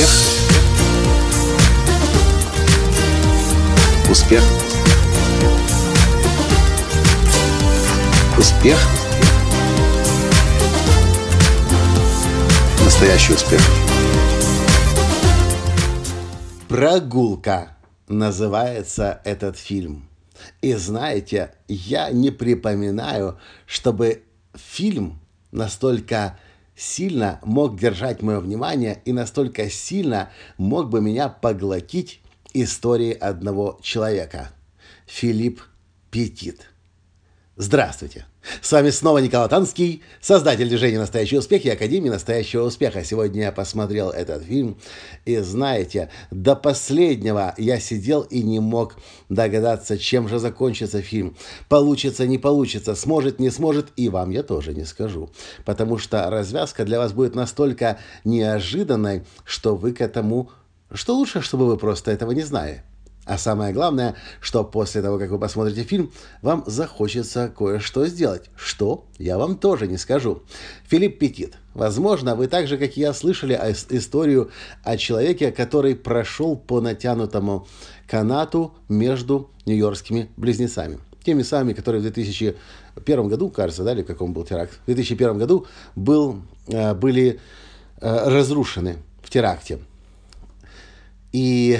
Успех. Успех. Успех. Настоящий успех. Прогулка называется этот фильм. И знаете, я не припоминаю, чтобы фильм настолько сильно мог держать мое внимание и настолько сильно мог бы меня поглотить истории одного человека. Филипп Петит. Здравствуйте! С вами снова Николай Танский, создатель движения «Настоящий успех» и Академии «Настоящего успеха». Сегодня я посмотрел этот фильм, и знаете, до последнего я сидел и не мог догадаться, чем же закончится фильм. Получится, не получится, сможет, не сможет, и вам я тоже не скажу. Потому что развязка для вас будет настолько неожиданной, что вы к этому... Что лучше, чтобы вы просто этого не знали. А самое главное, что после того, как вы посмотрите фильм, вам захочется кое-что сделать. Что? Я вам тоже не скажу. Филипп Петит. Возможно, вы так же, как и я, слышали историю о человеке, который прошел по натянутому канату между нью-йоркскими близнецами. Теми самыми, которые в 2001 году, кажется, да, или в каком был теракт, в 2001 году был, э, были э, разрушены в теракте. И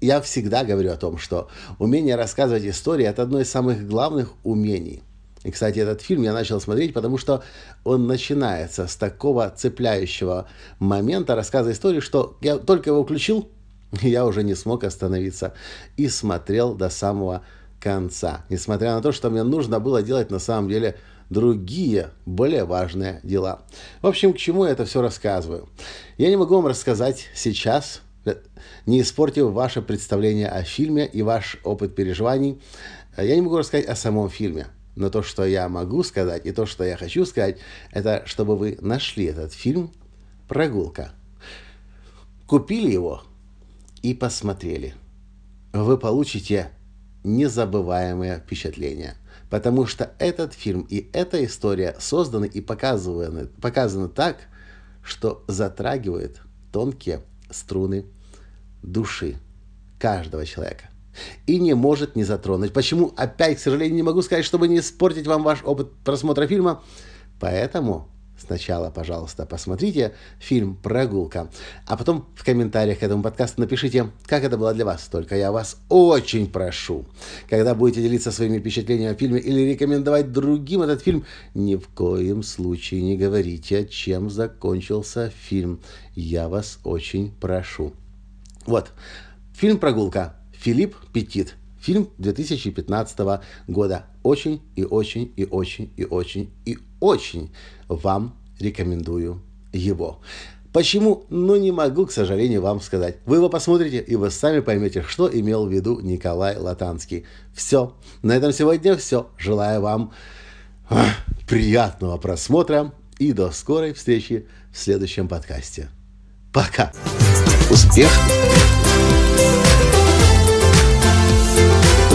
я всегда говорю о том, что умение рассказывать истории – это одно из самых главных умений. И, кстати, этот фильм я начал смотреть, потому что он начинается с такого цепляющего момента рассказа истории, что я только его включил, я уже не смог остановиться. И смотрел до самого конца. Несмотря на то, что мне нужно было делать на самом деле другие, более важные дела. В общем, к чему я это все рассказываю? Я не могу вам рассказать сейчас, не испортив ваше представление о фильме и ваш опыт переживаний. Я не могу рассказать о самом фильме, но то, что я могу сказать и то, что я хочу сказать, это чтобы вы нашли этот фильм «Прогулка». Купили его и посмотрели. Вы получите незабываемое впечатление. Потому что этот фильм и эта история созданы и показаны, показаны так, что затрагивает тонкие струны души каждого человека. И не может не затронуть. Почему? Опять, к сожалению, не могу сказать, чтобы не испортить вам ваш опыт просмотра фильма. Поэтому сначала, пожалуйста, посмотрите фильм «Прогулка», а потом в комментариях к этому подкасту напишите, как это было для вас. Только я вас очень прошу, когда будете делиться своими впечатлениями о фильме или рекомендовать другим этот фильм, ни в коем случае не говорите, чем закончился фильм. Я вас очень прошу. Вот. Фильм «Прогулка». Филипп Петит. Фильм 2015 года. Очень и очень и очень и очень и очень вам рекомендую его. Почему? Ну, не могу, к сожалению, вам сказать. Вы его посмотрите, и вы сами поймете, что имел в виду Николай Латанский. Все. На этом сегодня все. Желаю вам приятного просмотра и до скорой встречи в следующем подкасте. Пока. Успех.